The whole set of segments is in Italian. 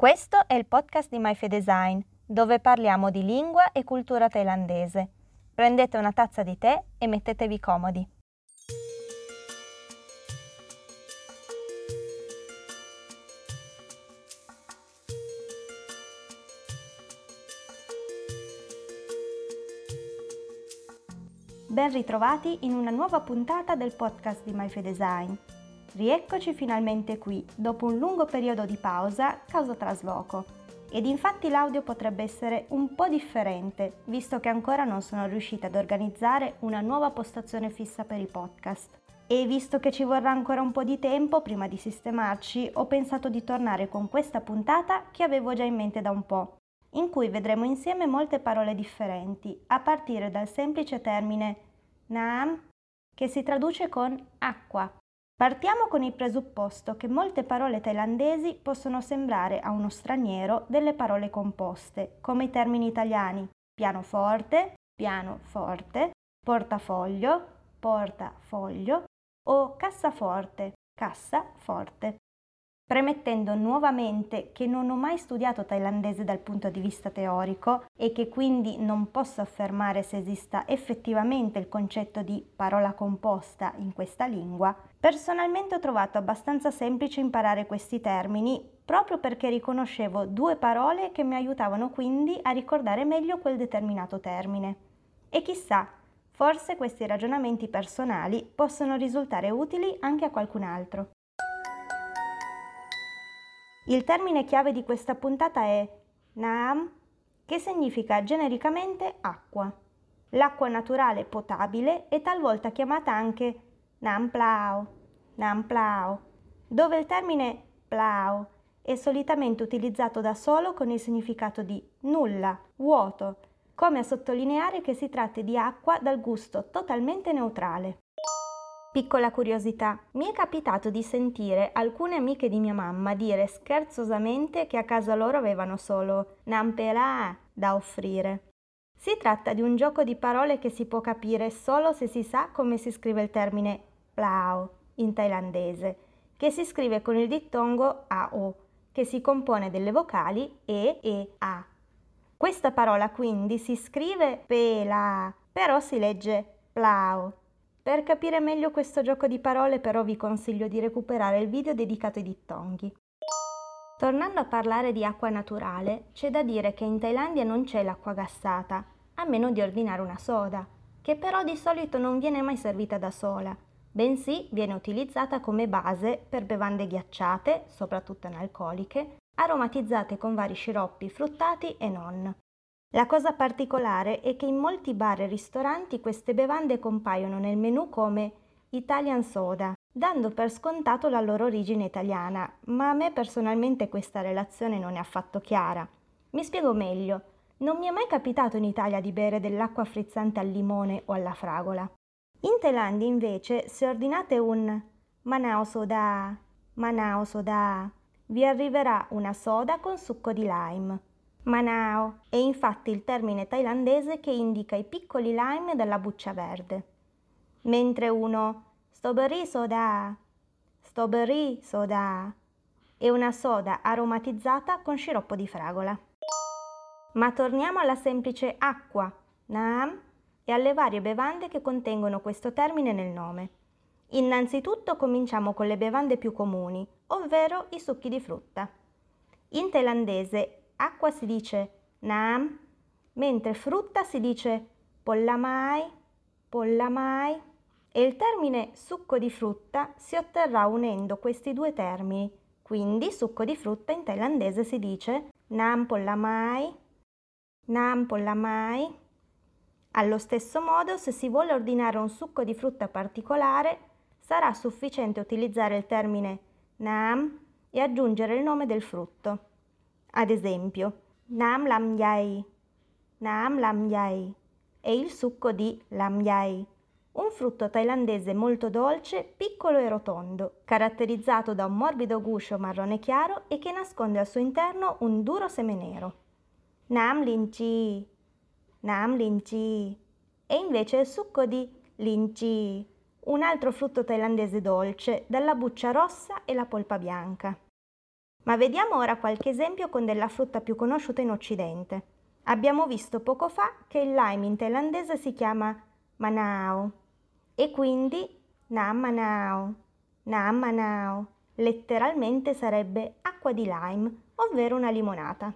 Questo è il podcast di MyFedesign, dove parliamo di lingua e cultura thailandese. Prendete una tazza di tè e mettetevi comodi. Ben ritrovati in una nuova puntata del podcast di MyFedesign. Rieccoci finalmente qui, dopo un lungo periodo di pausa causa trasloco. Ed infatti l'audio potrebbe essere un po' differente, visto che ancora non sono riuscita ad organizzare una nuova postazione fissa per i podcast. E visto che ci vorrà ancora un po' di tempo prima di sistemarci, ho pensato di tornare con questa puntata che avevo già in mente da un po', in cui vedremo insieme molte parole differenti, a partire dal semplice termine Naam, che si traduce con acqua Partiamo con il presupposto che molte parole thailandesi possono sembrare a uno straniero delle parole composte, come i termini italiani pianoforte, pianoforte, portafoglio, portafoglio o cassaforte, cassaforte. Premettendo nuovamente che non ho mai studiato thailandese dal punto di vista teorico e che quindi non posso affermare se esista effettivamente il concetto di parola composta in questa lingua, personalmente ho trovato abbastanza semplice imparare questi termini proprio perché riconoscevo due parole che mi aiutavano quindi a ricordare meglio quel determinato termine. E chissà, forse questi ragionamenti personali possono risultare utili anche a qualcun altro. Il termine chiave di questa puntata è Naam, che significa genericamente acqua. L'acqua naturale potabile è talvolta chiamata anche Nam Plao, Nam Plao, dove il termine Plao è solitamente utilizzato da solo con il significato di nulla, vuoto, come a sottolineare che si tratta di acqua dal gusto totalmente neutrale. Piccola curiosità, mi è capitato di sentire alcune amiche di mia mamma dire scherzosamente che a casa loro avevano solo nampela da offrire. Si tratta di un gioco di parole che si può capire solo se si sa come si scrive il termine plao in thailandese, che si scrive con il dittongo AO, che si compone delle vocali E e A. Questa parola quindi si scrive pela, però si legge plao per capire meglio questo gioco di parole però vi consiglio di recuperare il video dedicato ai dittonghi. Tornando a parlare di acqua naturale, c'è da dire che in Thailandia non c'è l'acqua gassata, a meno di ordinare una soda, che però di solito non viene mai servita da sola, bensì viene utilizzata come base per bevande ghiacciate, soprattutto analcoliche, aromatizzate con vari sciroppi fruttati e non. La cosa particolare è che in molti bar e ristoranti queste bevande compaiono nel menù come Italian Soda, dando per scontato la loro origine italiana, ma a me personalmente questa relazione non è affatto chiara. Mi spiego meglio. Non mi è mai capitato in Italia di bere dell'acqua frizzante al limone o alla fragola. In Thailandia invece, se ordinate un Manao Soda, Manao Soda, vi arriverà una soda con succo di lime. Manao è infatti il termine thailandese che indica i piccoli lime della buccia verde. Mentre uno strawberry soda, strawberry soda è una soda aromatizzata con sciroppo di fragola. Ma torniamo alla semplice acqua, naam, e alle varie bevande che contengono questo termine nel nome. Innanzitutto cominciamo con le bevande più comuni, ovvero i succhi di frutta. In thailandese acqua si dice nam, mentre frutta si dice pollamai, pollamai. E il termine succo di frutta si otterrà unendo questi due termini. Quindi succo di frutta in thailandese si dice nam pollamai, nam pollamai. Allo stesso modo, se si vuole ordinare un succo di frutta particolare, sarà sufficiente utilizzare il termine nam e aggiungere il nome del frutto. Ad esempio, Nam Lam Yai, Nam Lam Yai e il succo di Lam Yai, un frutto thailandese molto dolce, piccolo e rotondo, caratterizzato da un morbido guscio marrone chiaro e che nasconde al suo interno un duro seme nero. Nam Linchi, Nam Linchi e invece il succo di Linchi, un altro frutto thailandese dolce, dalla buccia rossa e la polpa bianca. Ma vediamo ora qualche esempio con della frutta più conosciuta in Occidente. Abbiamo visto poco fa che il lime in thailandese si chiama manao e quindi nam manao, nam manao, letteralmente sarebbe acqua di lime, ovvero una limonata.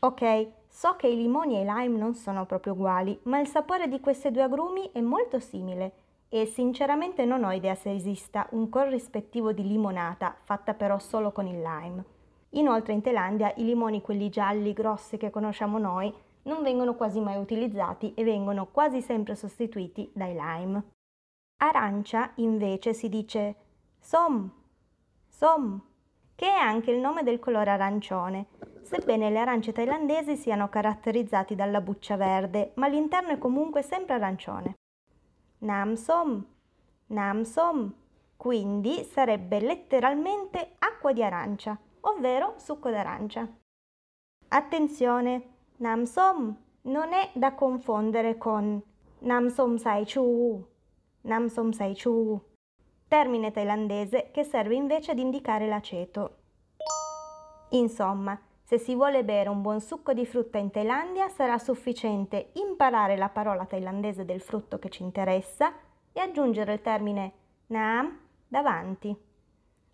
Ok, so che i limoni e i lime non sono proprio uguali, ma il sapore di questi due agrumi è molto simile e sinceramente non ho idea se esista un corrispettivo di limonata fatta però solo con il lime. Inoltre in Thailandia i limoni, quelli gialli grossi che conosciamo noi, non vengono quasi mai utilizzati e vengono quasi sempre sostituiti dai lime. Arancia invece si dice som, som, che è anche il nome del colore arancione, sebbene le arance thailandesi siano caratterizzati dalla buccia verde, ma l'interno è comunque sempre arancione. Nam som, nam som, quindi sarebbe letteralmente acqua di arancia, ovvero succo d'arancia. Attenzione, nam som non è da confondere con nam som sai chu, nam som sai chu, termine thailandese che serve invece ad indicare l'aceto. Insomma, se si vuole bere un buon succo di frutta in Thailandia sarà sufficiente imparare la parola thailandese del frutto che ci interessa e aggiungere il termine Naam davanti.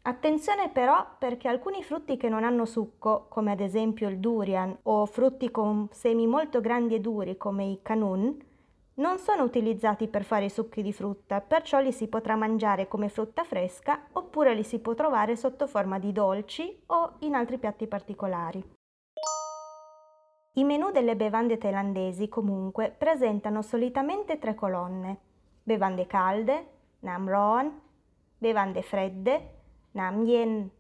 Attenzione però perché alcuni frutti che non hanno succo, come ad esempio il durian o frutti con semi molto grandi e duri come i kanun, non sono utilizzati per fare i succhi di frutta, perciò li si potrà mangiare come frutta fresca oppure li si può trovare sotto forma di dolci o in altri piatti particolari. I menù delle bevande thailandesi comunque presentano solitamente tre colonne: bevande calde, nam ron, bevande fredde, nam yen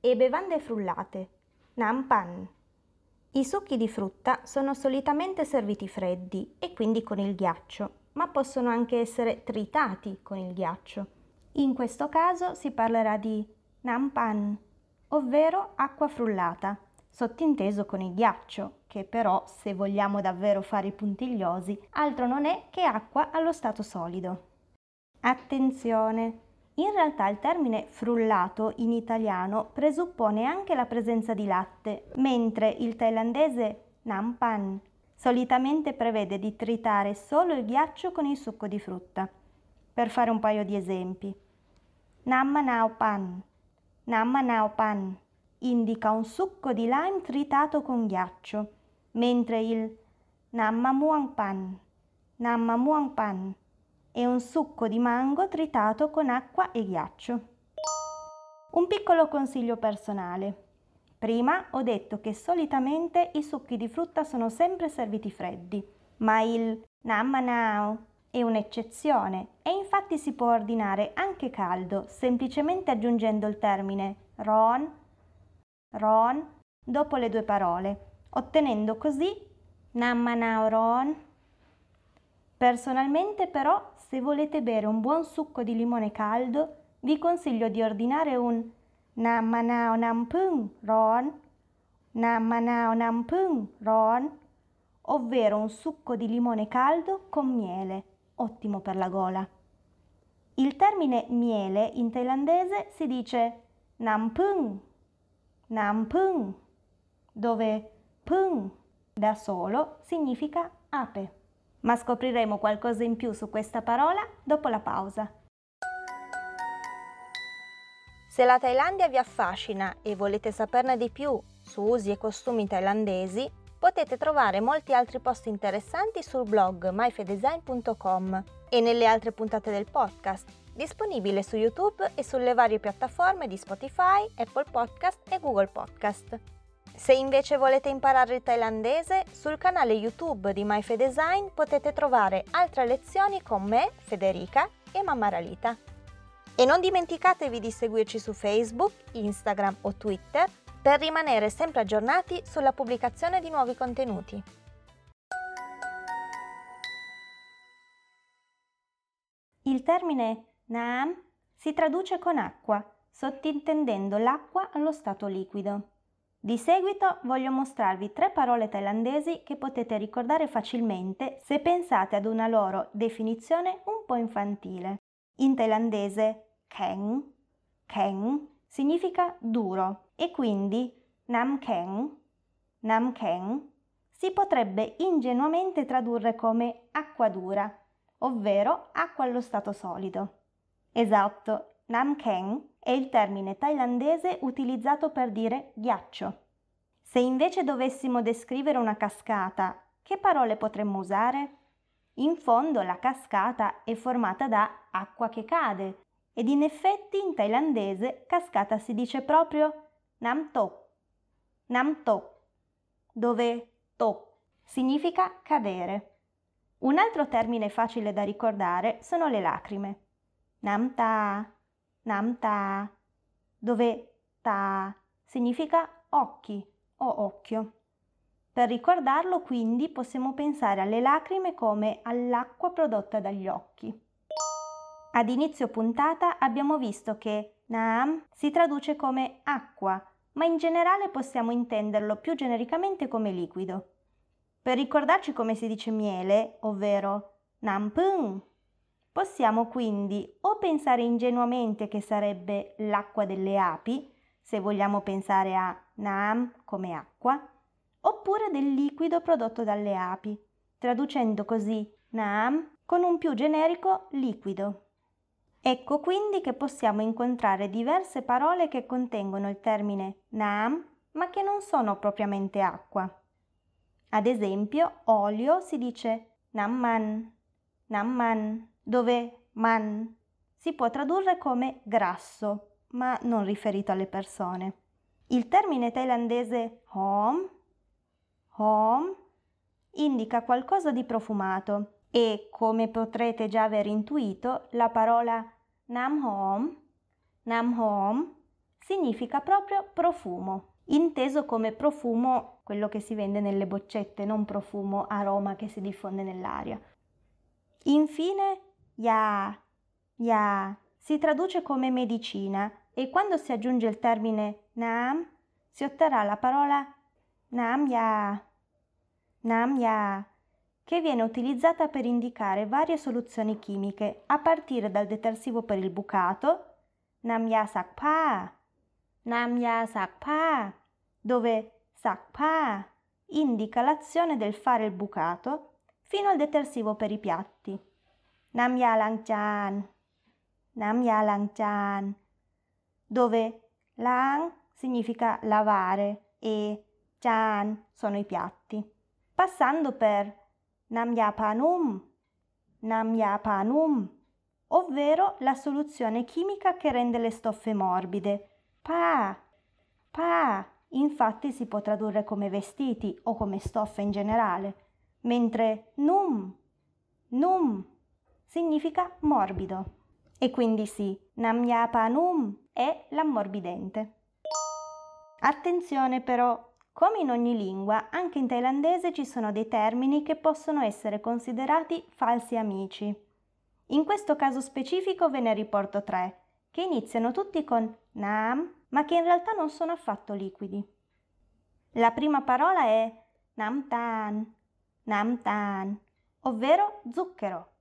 e bevande frullate, nam pan. I succhi di frutta sono solitamente serviti freddi e quindi con il ghiaccio, ma possono anche essere tritati con il ghiaccio. In questo caso si parlerà di nampan, ovvero acqua frullata, sottinteso con il ghiaccio, che però, se vogliamo davvero fare i puntigliosi, altro non è che acqua allo stato solido. Attenzione! In realtà il termine frullato in italiano presuppone anche la presenza di latte, mentre il thailandese nampan solitamente prevede di tritare solo il ghiaccio con il succo di frutta. Per fare un paio di esempi. Nammanao pan. Nammanao pan indica un succo di lime tritato con ghiaccio, mentre il Nammamuang pan. Nammamuang pan e un succo di mango tritato con acqua e ghiaccio. Un piccolo consiglio personale. Prima ho detto che solitamente i succhi di frutta sono sempre serviti freddi, ma il Nammanao è un'eccezione e infatti si può ordinare anche caldo, semplicemente aggiungendo il termine ron, ron dopo le due parole, ottenendo così Nammanao ron. Personalmente però se volete bere un buon succo di limone caldo, vi consiglio di ordinare un Nam Manao Nam Pung Ron, Nam Manao Nam Ron, ovvero un succo di limone caldo con miele, ottimo per la gola. Il termine miele in thailandese si dice Nam Pung, dove Pung da solo significa ape ma scopriremo qualcosa in più su questa parola dopo la pausa. Se la Thailandia vi affascina e volete saperne di più su usi e costumi thailandesi, potete trovare molti altri post interessanti sul blog myfedesign.com e nelle altre puntate del podcast, disponibile su YouTube e sulle varie piattaforme di Spotify, Apple Podcast e Google Podcast. Se invece volete imparare il thailandese, sul canale YouTube di MyFedesign potete trovare altre lezioni con me, Federica e Mamma Ralita. E non dimenticatevi di seguirci su Facebook, Instagram o Twitter per rimanere sempre aggiornati sulla pubblicazione di nuovi contenuti. Il termine Naam si traduce con acqua, sottintendendo l'acqua allo stato liquido. Di seguito voglio mostrarvi tre parole thailandesi che potete ricordare facilmente se pensate ad una loro definizione un po' infantile. In thailandese, keng, keng significa duro e quindi Nam Keng, Nam Keng si potrebbe ingenuamente tradurre come acqua dura, ovvero acqua allo stato solido. Esatto, Nam Keng è il termine thailandese utilizzato per dire ghiaccio. Se invece dovessimo descrivere una cascata, che parole potremmo usare? In fondo la cascata è formata da acqua che cade ed in effetti in thailandese cascata si dice proprio Nam Tok, Nam Tok, dove Tok significa cadere. Un altro termine facile da ricordare sono le lacrime. Nam Ta, Nam Ta, dove Ta significa occhi o occhio. Per ricordarlo quindi possiamo pensare alle lacrime come all'acqua prodotta dagli occhi. Ad inizio puntata abbiamo visto che Naam si traduce come acqua, ma in generale possiamo intenderlo più genericamente come liquido. Per ricordarci come si dice miele, ovvero Nampung, possiamo quindi o pensare ingenuamente che sarebbe l'acqua delle api, se vogliamo pensare a Naam come acqua, oppure del liquido prodotto dalle api, traducendo così Naam con un più generico liquido. Ecco quindi che possiamo incontrare diverse parole che contengono il termine Naam, ma che non sono propriamente acqua. Ad esempio, olio si dice Namman, Namman, dove man si può tradurre come grasso, ma non riferito alle persone. Il termine thailandese hom Home indica qualcosa di profumato e, come potrete già aver intuito, la parola Nam Home, Nam Home significa proprio profumo, inteso come profumo quello che si vende nelle boccette, non profumo aroma che si diffonde nell'aria. Infine, Ya, Ya si traduce come medicina e quando si aggiunge il termine Nam si otterrà la parola Namya, Namya, che viene utilizzata per indicare varie soluzioni chimiche, a partire dal detersivo per il bucato, Namya Sakpa, Namya Sakpa, dove Sakpa indica l'azione del fare il bucato, fino al detersivo per i piatti, Namya Langchan, Namya Langchan, dove Lang significa lavare e Chan sono i piatti, passando per Namyapanum, Namyapanum, ovvero la soluzione chimica che rende le stoffe morbide. Pa, pa, infatti si può tradurre come vestiti o come stoffe in generale, mentre num, num significa morbido. E quindi sì, Namyapanum è l'ammorbidente. Attenzione però, come in ogni lingua, anche in thailandese ci sono dei termini che possono essere considerati falsi amici. In questo caso specifico ve ne riporto tre, che iniziano tutti con nam, ma che in realtà non sono affatto liquidi. La prima parola è namtan, namtan, ovvero zucchero.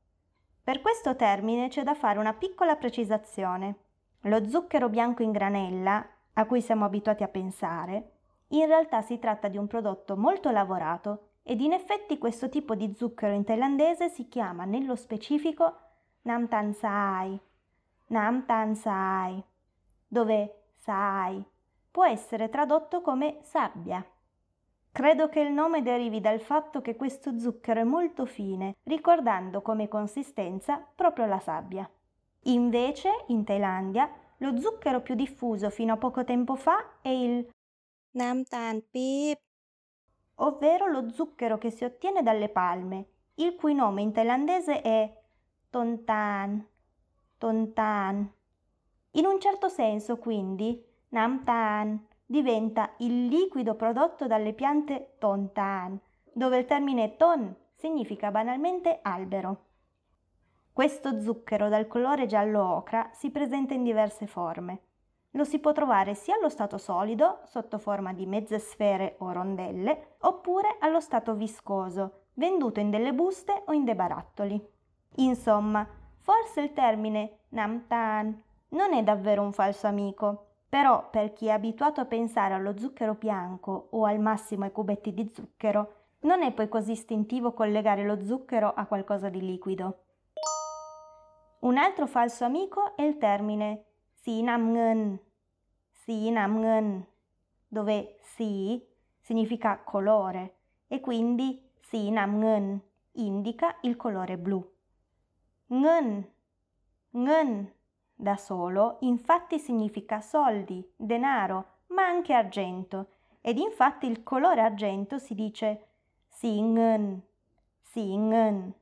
Per questo termine c'è da fare una piccola precisazione. Lo zucchero bianco in granella, a cui siamo abituati a pensare, in realtà si tratta di un prodotto molto lavorato ed in effetti questo tipo di zucchero in thailandese si chiama nello specifico Nam Tan Sai, Nam Tan Sai, dove Sai può essere tradotto come sabbia. Credo che il nome derivi dal fatto che questo zucchero è molto fine, ricordando come consistenza proprio la sabbia. Invece, in Thailandia, lo zucchero più diffuso fino a poco tempo fa è il Nam Tan Pip, ovvero lo zucchero che si ottiene dalle palme, il cui nome in thailandese è Tontan. Tontan. In un certo senso, quindi, Nam Tan diventa il liquido prodotto dalle piante tontan, dove il termine ton significa banalmente albero. Questo zucchero dal colore giallo ocra si presenta in diverse forme. Lo si può trovare sia allo stato solido, sotto forma di mezze sfere o rondelle, oppure allo stato viscoso, venduto in delle buste o in dei barattoli. Insomma, forse il termine namtan non è davvero un falso amico, Però per chi è abituato a pensare allo zucchero bianco o al massimo ai cubetti di zucchero, non è poi così istintivo collegare lo zucchero a qualcosa di liquido. Un altro falso amico è il termine sinamngen, sinamngen, dove si significa colore e quindi sinamngen indica il colore blu. Ngen, ngen da solo infatti significa soldi, denaro, ma anche argento ed infatti il colore argento si dice singen, singen.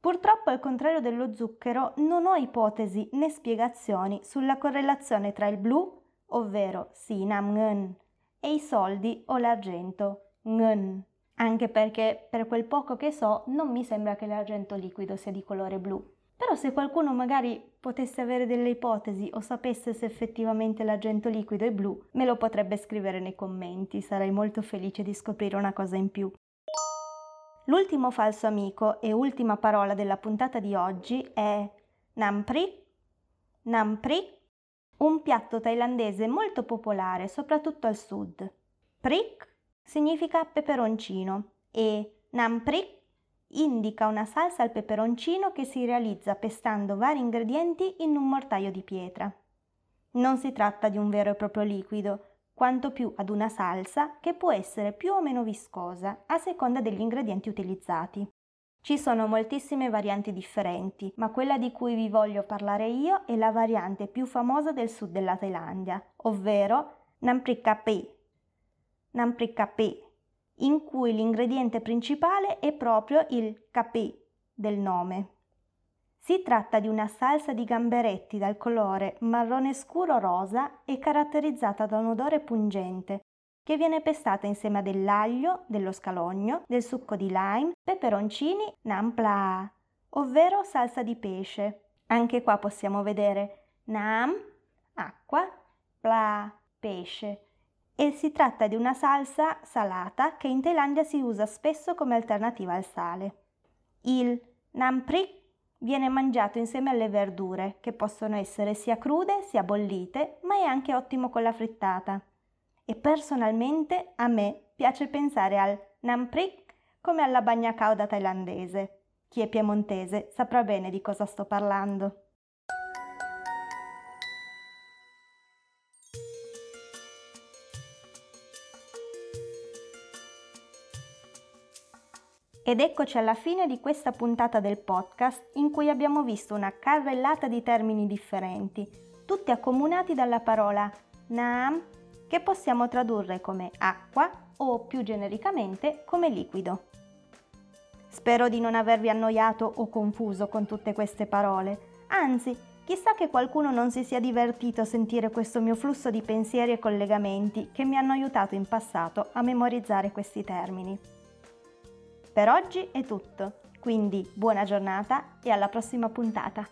Purtroppo al contrario dello zucchero non ho ipotesi né spiegazioni sulla correlazione tra il blu, ovvero sinamngen, e i soldi o l'argento, ngen. Anche perché per quel poco che so non mi sembra che l'argento liquido sia di colore blu. Però se qualcuno magari potesse avere delle ipotesi o sapesse se effettivamente l'argento liquido è blu, me lo potrebbe scrivere nei commenti, sarei molto felice di scoprire una cosa in più. L'ultimo falso amico e ultima parola della puntata di oggi è Nampri. Nampri, un piatto thailandese molto popolare soprattutto al sud. Prik significa peperoncino e Namprik indica una salsa al peperoncino che si realizza pestando vari ingredienti in un mortaio di pietra. Non si tratta di un vero e proprio liquido, quanto più ad una salsa che può essere più o meno viscosa a seconda degli ingredienti utilizzati. Ci sono moltissime varianti differenti, ma quella di cui vi voglio parlare io è la variante più famosa del sud della Thailandia, ovvero Namprikape. Namprikape, in cui l'ingrediente principale è proprio il capì del nome. Si tratta di una salsa di gamberetti dal colore marrone scuro rosa e caratterizzata da un odore pungente, che viene pestata insieme dell'aglio, dello scalogno, del succo di lime, peperoncini, nampla, ovvero salsa di pesce. Anche qua possiamo vedere nam, acqua, pla, pesce. E si tratta di una salsa salata che in Thailandia si usa spesso come alternativa al sale. Il namprik Viene mangiato insieme alle verdure, che possono essere sia crude sia bollite, ma è anche ottimo con la frittata. E personalmente a me piace pensare al namprik come alla bagna cauda thailandese. Chi è piemontese saprà bene di cosa sto parlando. Ed eccoci alla fine di questa puntata del podcast in cui abbiamo visto una carrellata di termini differenti, tutti accomunati dalla parola naam, che possiamo tradurre come acqua o più genericamente come liquido. Spero di non avervi annoiato o confuso con tutte queste parole, anzi, chissà che qualcuno non si sia divertito a sentire questo mio flusso di pensieri e collegamenti che mi hanno aiutato in passato a memorizzare questi termini. Per oggi è tutto, quindi buona giornata e alla prossima puntata.